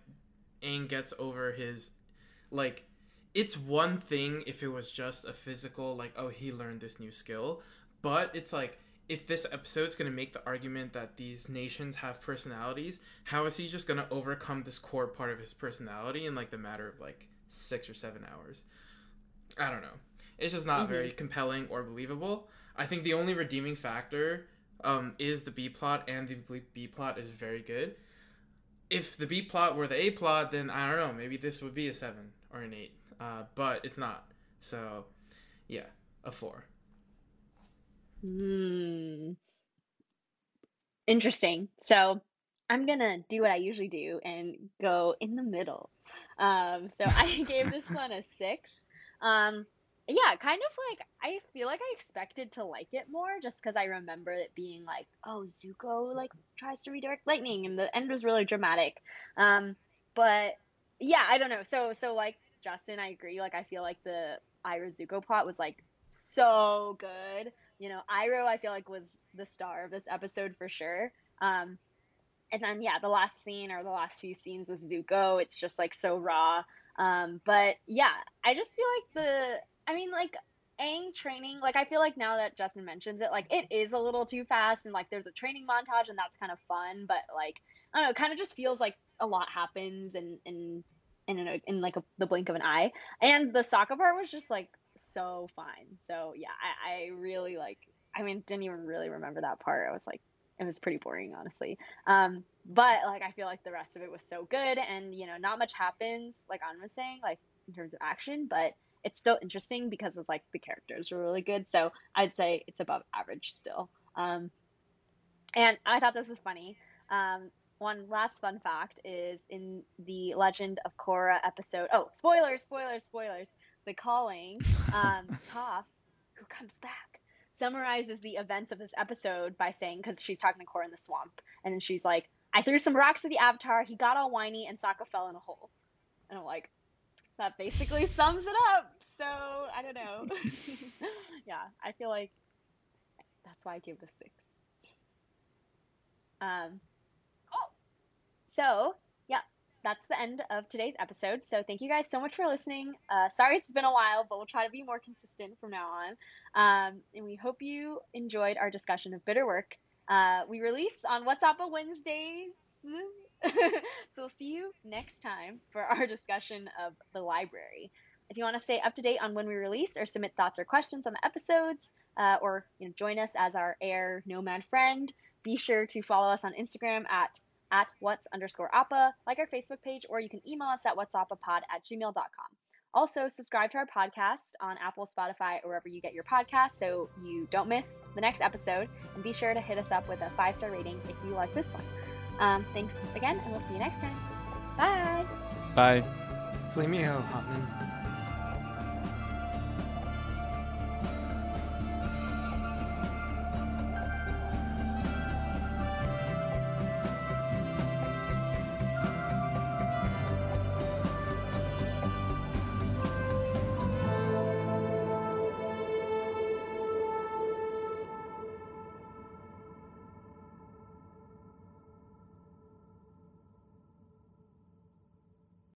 Aang gets over his like it's one thing if it was just a physical like oh he learned this new skill, but it's like if this episode's going to make the argument that these nations have personalities, how is he just going to overcome this core part of his personality in like the matter of like 6 or 7 hours? I don't know. It's just not Mhm. very compelling or believable. I think the only redeeming factor um, is the B plot, and the B- B plot is very good. If the B plot were the A plot, then I don't know. Maybe this would be a seven or an eight, uh, but it's not. So, yeah, a four. Hmm. Interesting. So I'm gonna do what I usually do and go in the middle. Um, so I gave this one a six. Um, yeah, kind of like I feel like I expected to like it more just because I remember it being like, oh, Zuko like tries to redirect lightning, and the end was really dramatic. Um, but yeah, I don't know. So so like Justin, I agree. Like I feel like the Iroh Zuko plot was like so good. You know, Iroh, I feel like was the star of this episode for sure. Um, and then yeah, the last scene or the last few scenes with Zuko, it's just like so raw. Um, but yeah, I just feel like the, I mean, like Aang training, like I feel like now that Justin mentions it, like it is a little too fast, and like there's a training montage, and that's kind of fun, but like I don't know, it kind of just feels like a lot happens and and in in, in like a, the blink of an eye, and the Sokka part was just like so fine. So yeah, I, I really like. I mean, didn't even really remember that part. I was like, it was pretty boring, honestly. Um, but like, I feel like the rest of it was so good, and you know, not much happens, like An was saying, like in terms of action, but it's still interesting because it's like the characters are really good. So I'd say it's above average still. Um, and I thought this was funny. Um, one last fun fact is in the Legend of Korra episode. Oh, spoilers, spoilers, spoilers. The Calling. Um, Toph, who comes back, summarizes the events of this episode by saying, because she's talking to Korra in the swamp, and then she's like, "I threw some rocks at the Avatar. He got all whiny, and Sokka fell in a hole." And I'm like, that basically sums it up. So I don't know. yeah, I feel like that's why I gave this six. Um, cool. So yeah, that's the end of today's episode. So thank you guys so much for listening. Uh, sorry it's been a while, but we'll try to be more consistent from now on. Um, and we hope you enjoyed our discussion of bitter work. Uh, we release on What's Up Wednesdays. so we'll see you next time for our discussion of the library. If you want to stay up to date on when we release or submit thoughts or questions on the episodes, uh, or you know, join us as our air nomad friend, be sure to follow us on Instagram at at what's underscore appa, like our Facebook page, or you can email us at whatsappapod at gmail.com. Also, subscribe to our podcast on Apple, Spotify, or wherever you get your podcasts so you don't miss the next episode. And be sure to hit us up with a five star rating if you like this one. Um, thanks again, and we'll see you next time. Bye. Bye. Flameo Hotman.